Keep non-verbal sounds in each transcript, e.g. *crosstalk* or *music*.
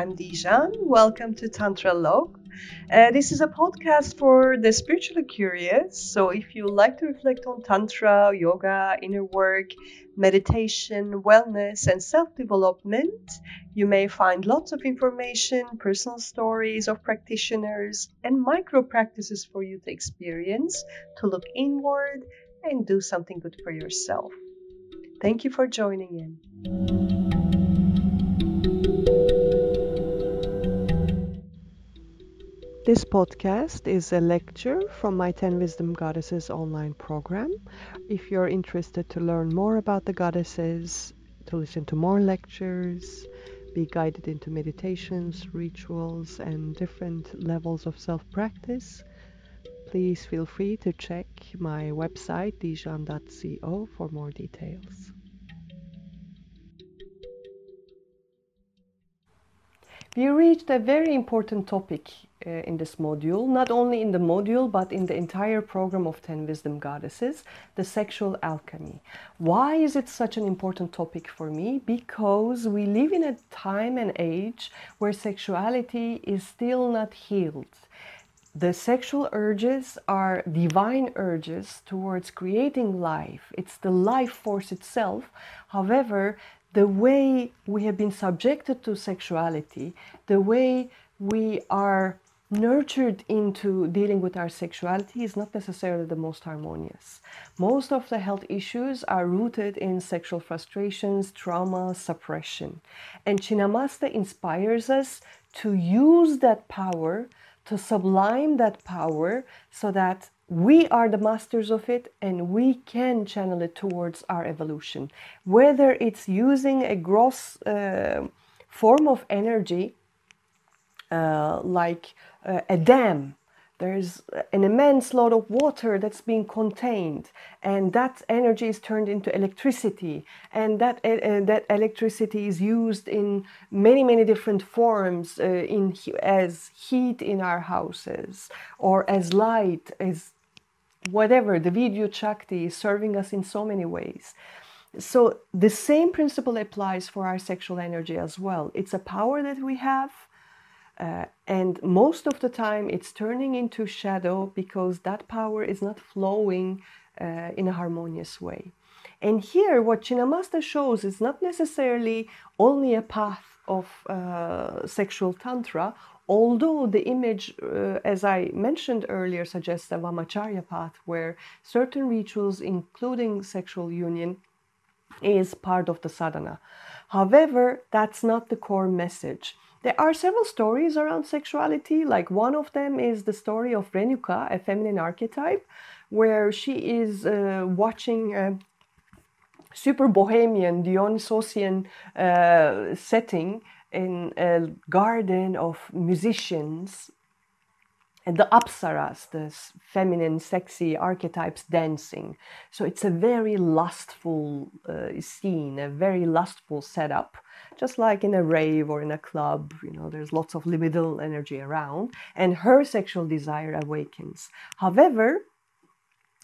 I'm Dijan. Welcome to Tantra Log. Uh, this is a podcast for the spiritually curious. So, if you like to reflect on Tantra, yoga, inner work, meditation, wellness, and self development, you may find lots of information, personal stories of practitioners, and micro practices for you to experience, to look inward, and do something good for yourself. Thank you for joining in. This podcast is a lecture from my 10 Wisdom Goddesses online program. If you're interested to learn more about the goddesses, to listen to more lectures, be guided into meditations, rituals, and different levels of self practice, please feel free to check my website, dijan.co, for more details. We reached a very important topic uh, in this module, not only in the module but in the entire program of 10 Wisdom Goddesses, the sexual alchemy. Why is it such an important topic for me? Because we live in a time and age where sexuality is still not healed. The sexual urges are divine urges towards creating life. It's the life force itself. However, the way we have been subjected to sexuality, the way we are nurtured into dealing with our sexuality is not necessarily the most harmonious. Most of the health issues are rooted in sexual frustrations, trauma, suppression. And Chinnamasta inspires us to use that power, to sublime that power, so that we are the masters of it and we can channel it towards our evolution. Whether it's using a gross uh, form of energy, uh, like uh, a dam, there's an immense load of water that's being contained and that energy is turned into electricity and that uh, that electricity is used in many many different forms uh, in as heat in our houses or as light as whatever, the Vidyut Shakti is serving us in so many ways. So the same principle applies for our sexual energy as well. It's a power that we have, uh, and most of the time it's turning into shadow because that power is not flowing uh, in a harmonious way. And here, what Chinnamasta shows is not necessarily only a path of uh, sexual tantra, although the image, uh, as I mentioned earlier, suggests a Vamacharya path where certain rituals, including sexual union, is part of the sadhana. However, that's not the core message. There are several stories around sexuality, like one of them is the story of Renuka, a feminine archetype, where she is uh, watching a super bohemian Dionysian uh, setting in a garden of musicians and the apsaras, the feminine, sexy archetypes dancing. So it's a very lustful uh, scene, a very lustful setup, just like in a rave or in a club. You know, there's lots of libidinal energy around, and her sexual desire awakens. However,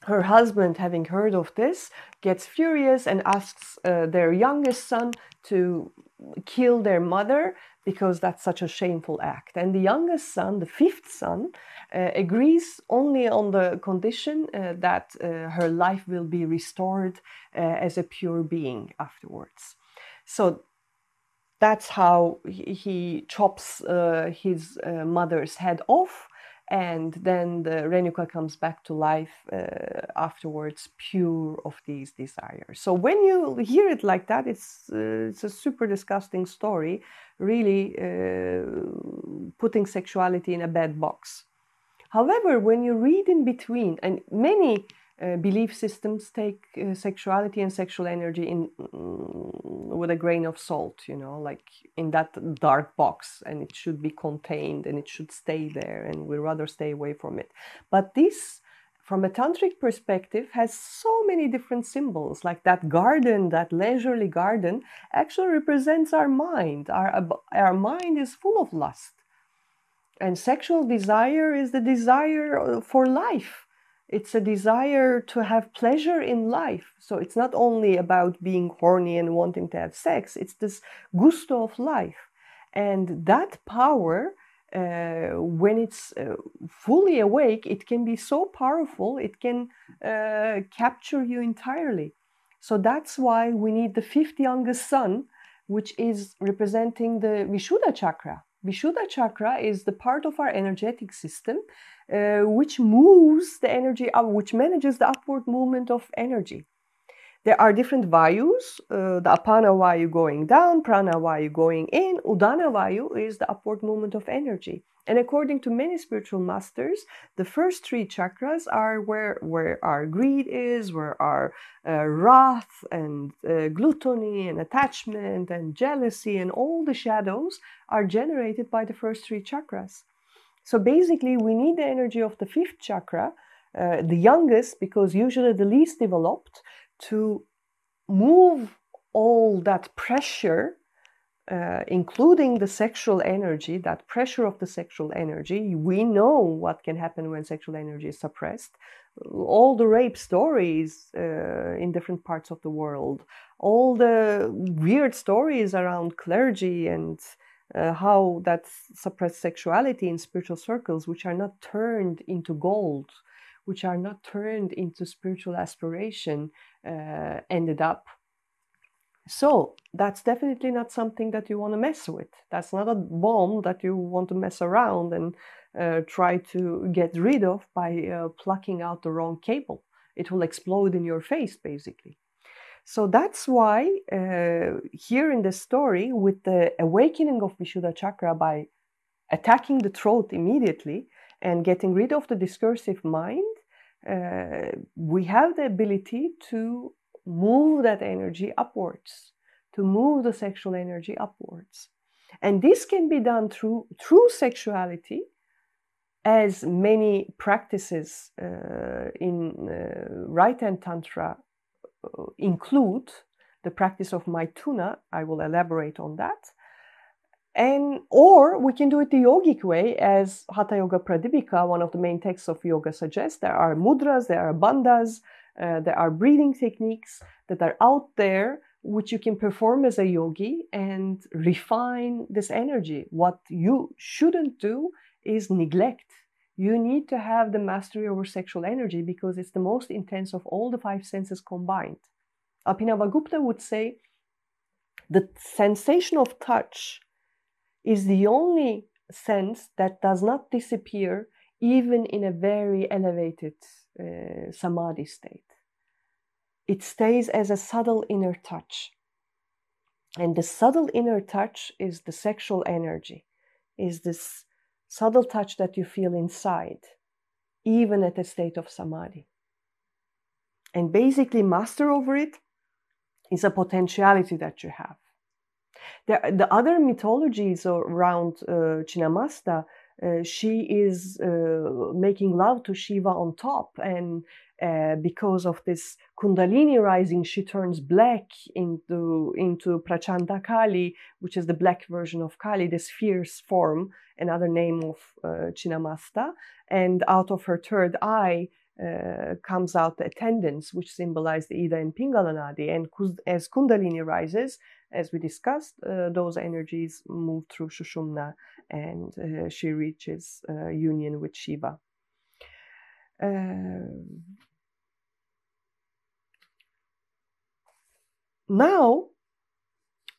her husband, having heard of this, gets furious and asks uh, their youngest son to kill their mother because that's such a shameful act. And the youngest son, the fifth son, uh, agrees only on the condition uh, that uh, her life will be restored uh, as a pure being afterwards. So that's how he chops uh, his uh, mother's head off and then the Renuka comes back to life uh, afterwards, pure of these desires. So when you hear it like that, it's uh, it's a super disgusting story, really uh, putting sexuality in a bad box. However, when you read in between, and many uh, belief systems take uh, sexuality and sexual energy in mm, with a grain of salt you know like in that dark box and it should be contained and it should stay there and we rather stay away from it. But this from a tantric perspective has so many different symbols like that garden that leisurely garden actually represents our mind. Our, our mind is full of lust. And sexual desire is the desire uh, for life it's a desire to have pleasure in life. So it's not only about being horny and wanting to have sex, it's this gusto of life. And that power, uh, when it's uh, fully awake, it can be so powerful, it can uh, capture you entirely. So that's why we need the fifth youngest son, which is representing the Vishuddha chakra. Vishuddha chakra is the part of our energetic system uh, which moves the energy up, which manages the upward movement of energy. There are different vayus, uh, the apana vayu going down, prana vayu going in, udana vayu is the upward movement of energy. And according to many spiritual masters, the first three chakras are where, where our greed is, where our uh, wrath and uh, gluttony and attachment and jealousy and all the shadows are generated by the first three chakras. So basically, we need the energy of the fifth chakra, uh, the youngest, because usually the least developed, to move all that pressure, uh, including the sexual energy, that pressure of the sexual energy. We know what can happen when sexual energy is suppressed. All the rape stories uh, in different parts of the world, all the weird stories around clergy and uh, how that suppressed sexuality in spiritual circles, which are not turned into gold, which are not turned into spiritual aspiration, uh, ended up. So that's definitely not something that you want to mess with. That's not a bomb that you want to mess around and uh, try to get rid of by uh, plucking out the wrong cable. It will explode in your face, basically. So that's why uh, here in the story, with the awakening of Vishuddha Chakra by attacking the throat immediately and getting rid of the discursive mind, uh, we have the ability to move that energy upwards, to move the sexual energy upwards. And this can be done through, through sexuality, as many practices uh, in uh, right hand Tantra uh, include the practice of Maithuna. I will elaborate on that and or we can do it the yogic way as hatha yoga pradipika one of the main texts of yoga suggests there are mudras there are bandhas uh, there are breathing techniques that are out there which you can perform as a yogi and refine this energy. What you shouldn't do is neglect. You need to have the mastery over sexual energy because it's the most intense of all the five senses combined. Abhinavagupta would say the sensation of touch is the only sense that does not disappear even in a very elevated uh, samadhi state. It stays as a subtle inner touch. And the subtle inner touch is the sexual energy, is this subtle touch that you feel inside, even at a state of samadhi. And basically, master over it is a potentiality that you have. The, the other mythologies around uh, Chinnamasta, uh, she is uh, making love to Shiva on top, and uh, because of this Kundalini rising, she turns black into into Prachanda Kali, which is the black version of Kali, this fierce form, another name of uh, Chinnamasta, and out of her third eye. Uh, comes out the attendants, which symbolize the Ida and Pingala Nadi. And as Kundalini rises, as we discussed, uh, those energies move through Shushumna and uh, she reaches uh, union with Shiva. Uh, now,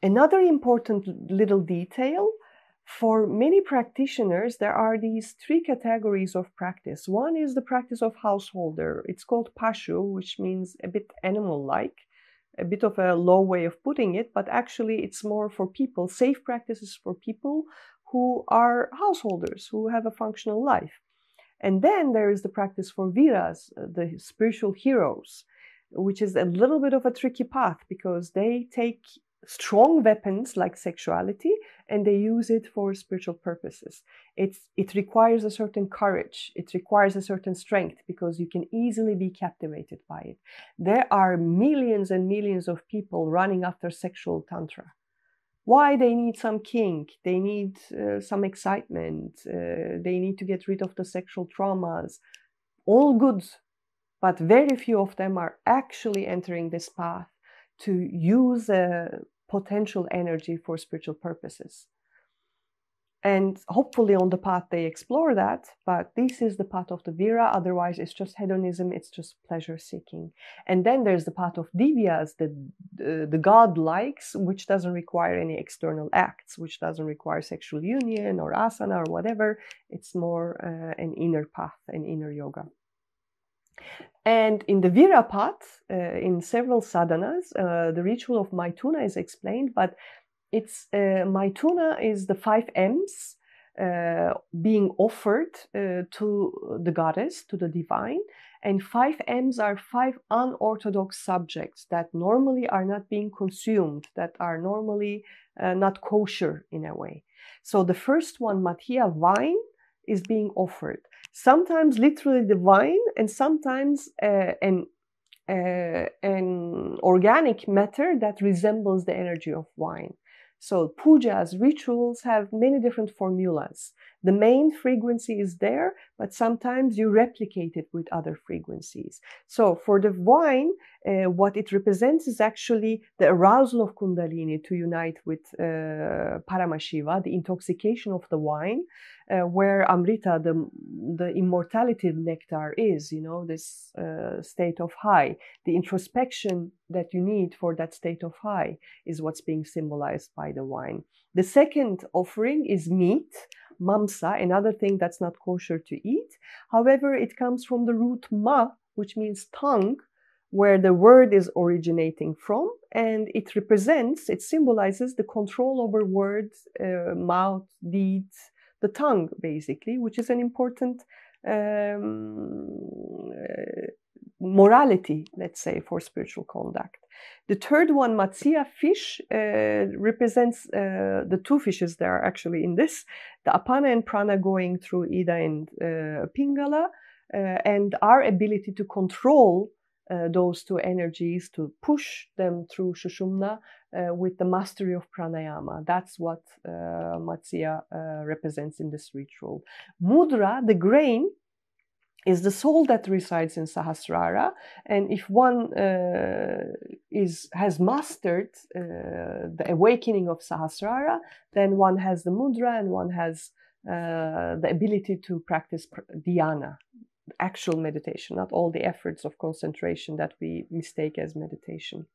another important little detail for many practitioners, there are these three categories of practice. One is the practice of householder. It's called pashu, which means a bit animal like a bit of a low way of putting it, but actually it's more for people, safe practices for people who are householders, who have a functional life. And then there is the practice for viras, uh, the spiritual heroes, which is a little bit of a tricky path because they take strong weapons like sexuality and they use it for spiritual purposes. It's, it requires a certain courage, it requires a certain strength because you can easily be captivated by it. There are millions and millions of people running after sexual tantra. Why they need some kink, they need uh, some excitement, uh, they need to get rid of the sexual traumas. All good, but very few of them are actually entering this path to use a potential energy for spiritual purposes. and hopefully on the path they explore that but this is the path of the vira otherwise it's just hedonism it's just pleasure seeking. And then there's the path of divyas the, the, the god likes which doesn't require any external acts which doesn't require sexual union or asana or whatever. It's more uh, an inner path an inner yoga and in the Vira path, uh, in several sadhanas, uh, the ritual of Maithuna is explained, but it's uh, Maithuna is the five M's uh, being offered uh, to the goddess, to the divine. And five M's are five unorthodox subjects that normally are not being consumed, that are normally uh, not kosher in a way. So the first one, Madya wine, is being offered. Sometimes literally the wine, and sometimes uh, an uh, an organic matter that resembles the energy of wine. So pujas, rituals have many different formulas. The main frequency is there, but sometimes you replicate it with other frequencies. So for the wine, uh, what it represents is actually the arousal of Kundalini to unite with uh, Paramashiva, the intoxication of the wine, uh, where Amrita, the, the immortality nectar, is, you know, this uh, state of high. The introspection that you need for that state of high is what's being symbolized by the wine. The second offering is meat mamsa, another thing that's not kosher to eat. However, it comes from the root ma, which means tongue, where the word is originating from, and it represents, it symbolizes the control over words, uh, mouth, deeds, the tongue, basically, which is an important um, uh, morality, let's say, for spiritual conduct. The third one, Matsya fish, uh, represents uh, the two fishes that are actually in this the Apana and Prana going through Ida and uh, Pingala, uh, and our ability to control uh, those two energies, to push them through Shushumna uh, with the mastery of pranayama. That's what Matsya represents in this ritual. Mudra, the grain, is the soul that resides in Sahasrara. And if one uh, is has mastered uh, the awakening of Sahasrara, then one has the mudra and one has uh, the ability to practice dhyana, actual meditation, not all the efforts of concentration that we mistake as meditation.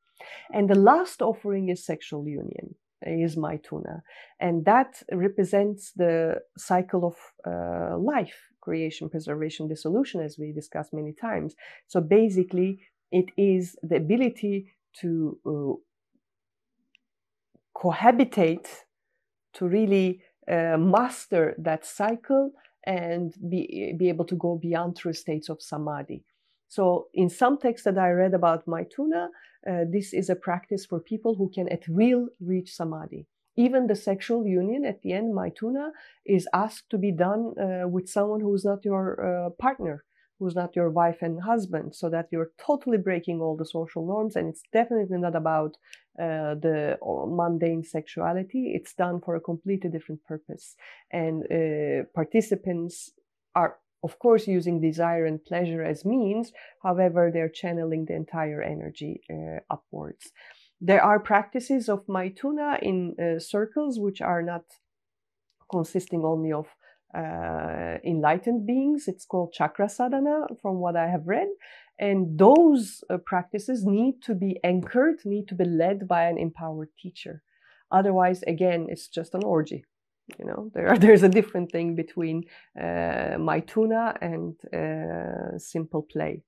And the last offering is sexual union is Maithuna. And that represents the cycle of uh, life creation, preservation, dissolution, as we discussed many times. So basically, it is the ability to uh, cohabitate, to really uh, master that cycle and be, be able to go beyond through states of samadhi. So, in some texts that I read about Maithuna, uh, this is a practice for people who can at will reach samadhi. Even the sexual union at the end, Maithuna, is asked to be done uh, with someone who's not your uh, partner, who's not your wife and husband, so that you're totally breaking all the social norms. And it's definitely not about uh, the mundane sexuality. It's done for a completely different purpose. And uh, participants are of course using desire and pleasure as means however they're channeling the entire energy uh, upwards there are practices of maithuna in uh, circles which are not consisting only of uh, enlightened beings. It's called chakra sadhana, from what I have read. And those uh, practices need to be anchored, need to be led by an empowered teacher. Otherwise, again, it's just an orgy. You know, there, *laughs* there's a different thing between uh, maithuna and uh, simple play.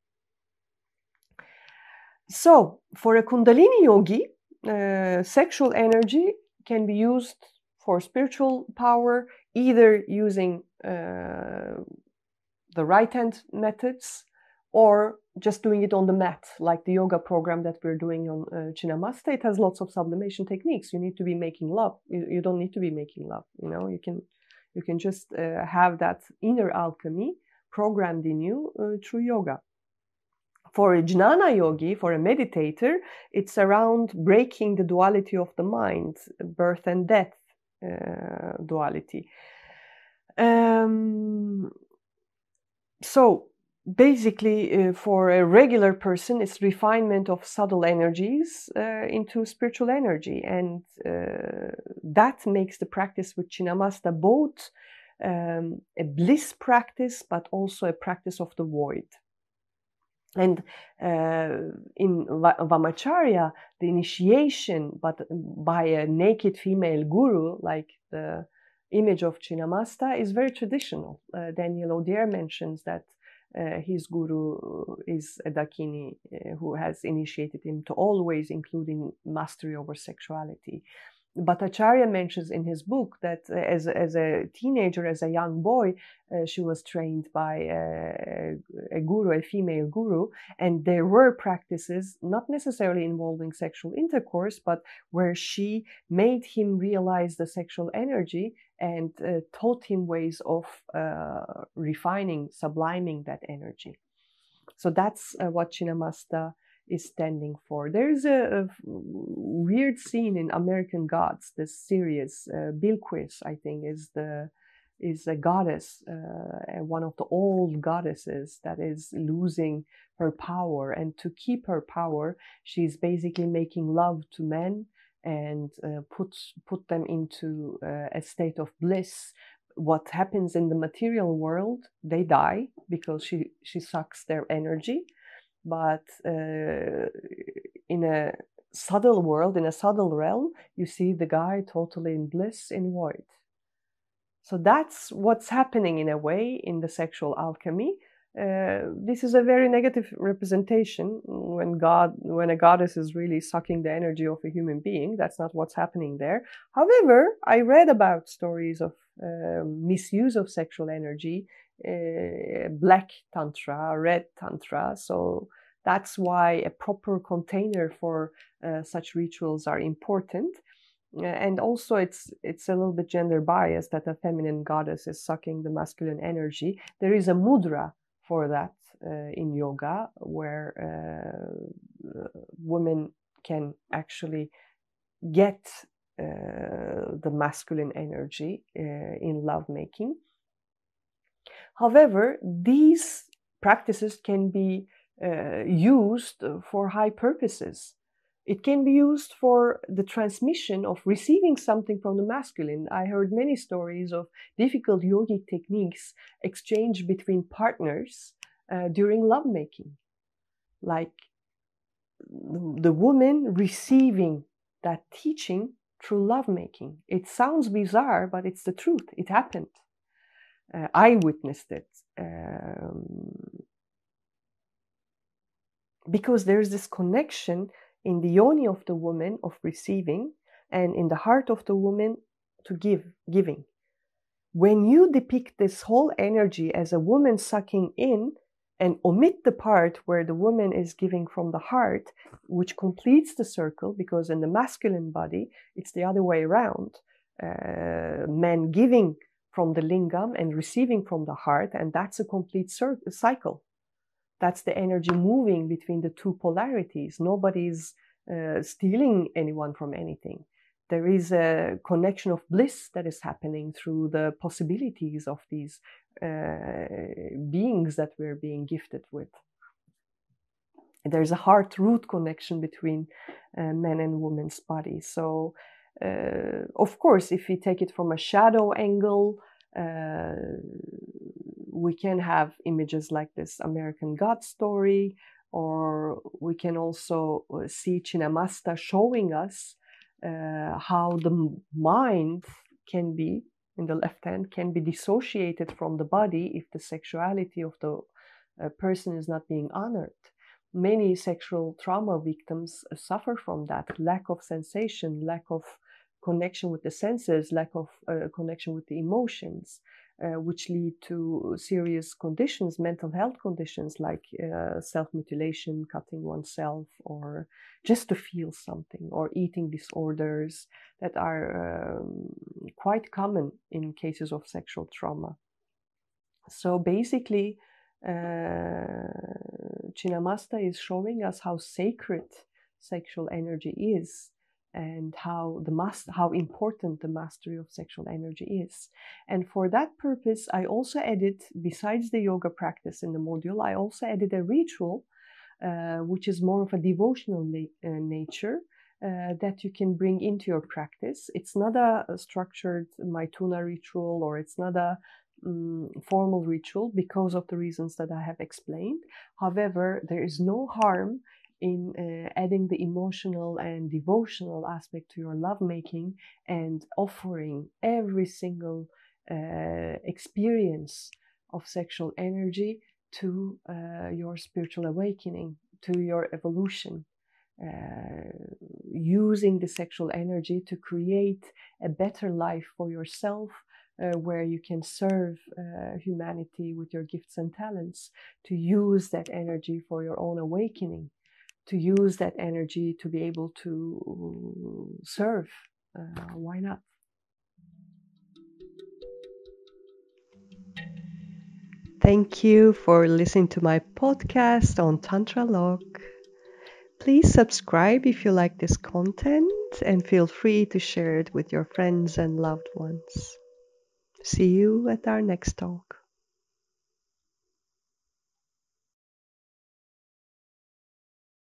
So, for a Kundalini yogi, uh, sexual energy can be used for spiritual power, either using uh, the right hand methods or just doing it on the mat, like the yoga program that we're doing on uh, Chinnamasta. It has lots of sublimation techniques. You need to be making love. You, you don't need to be making love. You know, you can you can just uh, have that inner alchemy programmed in you uh, through yoga for a jnana yogi, for a meditator, it's around breaking the duality of the mind, birth and death duality. Um, so, basically, uh, for a regular person, it's refinement of subtle energies uh, into spiritual energy, and uh, that makes the practice with Chinnamasta both um, a bliss practice, but also a practice of the void. And uh, in Vamacharya, the initiation, but by a naked female guru, like the image of Chinnamasta, is very traditional. Uh, Daniel Odier mentions that uh, his guru is a Dakini uh, who has initiated him to always including mastery over sexuality. Bhattacharya mentions in his book that uh, as, as a teenager, as a young boy, uh, she was trained by a, a, guru, a female guru, and there were practices not necessarily involving sexual intercourse, but where she made him realize the sexual energy and uh, taught him ways of uh, refining, subliming that energy. So that's uh, what Chinnamasta is standing for. There's a, a weird scene in American Gods, this series. Uh, Bilquis, I think, is the is a goddess, uh, one of the old goddesses that is losing her power, and to keep her power, she's basically making love to men and uh, put put them into uh, a state of bliss. What happens in the material world? They die because she she sucks their energy but uh, in a subtle world, in a subtle realm, you see the guy totally in bliss, in void. So that's what's happening in a way in the sexual alchemy. Uh, this is a very negative representation when God, when a goddess is really sucking the energy of a human being. That's not what's happening there. However, I read about stories of uh, misuse of sexual energy uh, black tantra, red tantra. So that's why a proper container for uh, such rituals are important. Uh, and also, it's it's a little bit gender biased that a feminine goddess is sucking the masculine energy. There is a mudra for that uh, in yoga, where uh, women can actually get the masculine energy in lovemaking. However, these practices can be uh, used for high purposes. It can be used for the transmission of receiving something from the masculine. I heard many stories of difficult yogic techniques exchanged between partners uh, during lovemaking. Like the woman receiving that teaching through lovemaking. It sounds bizarre, but it's the truth. It happened. Uh, I witnessed it. Um, because there's this connection in the yoni of the woman of receiving and in the heart of the woman to give, giving. When you depict this whole energy as a woman sucking in and omit the part where the woman is giving from the heart, which completes the circle, because in the masculine body, it's the other way around. Uh, men giving from the lingam and receiving from the heart, and that's a complete cycle. That's the energy moving between the two polarities. Nobody's uh, stealing anyone from anything. There is a connection of bliss that is happening through the possibilities of these uh, beings that we're being gifted with. There's a heart root connection between uh, men and women's bodies. So, uh, of course, if we take it from a shadow angle, uh, we can have images like this American God story, or we can also uh, see Chinnamasta showing us uh, how the mind can be, in the left hand, can be dissociated from the body if the sexuality of the uh, person is not being honored. Many sexual trauma victims suffer from that lack of sensation, lack of connection with the senses, lack of uh, connection with the emotions, uh, which lead to serious conditions, mental health conditions like uh, self mutilation, cutting oneself, or just to feel something, or eating disorders that are um, quite common in cases of sexual trauma. So basically, uh, Chinnamasta is showing us how sacred sexual energy is and how the mas- how important the mastery of sexual energy is. And for that purpose, I also added, besides the yoga practice in the module, I also added a ritual, uh, which is more of a devotional na- uh, nature. Uh, that you can bring into your practice. It's not a, a structured Maithuna ritual or it's not a um, formal ritual because of the reasons that I have explained. However, there is no harm in uh, adding the emotional and devotional aspect to your lovemaking and offering every single uh, experience of sexual energy to uh, your spiritual awakening, to your evolution. Uh, using the sexual energy to create a better life for yourself, uh, where you can serve uh, humanity with your gifts and talents, to use that energy for your own awakening, to use that energy to be able to serve. Uh, why not? Thank you for listening to my podcast on Tantra Log. Please subscribe if you like this content and feel free to share it with your friends and loved ones. See you at our next talk.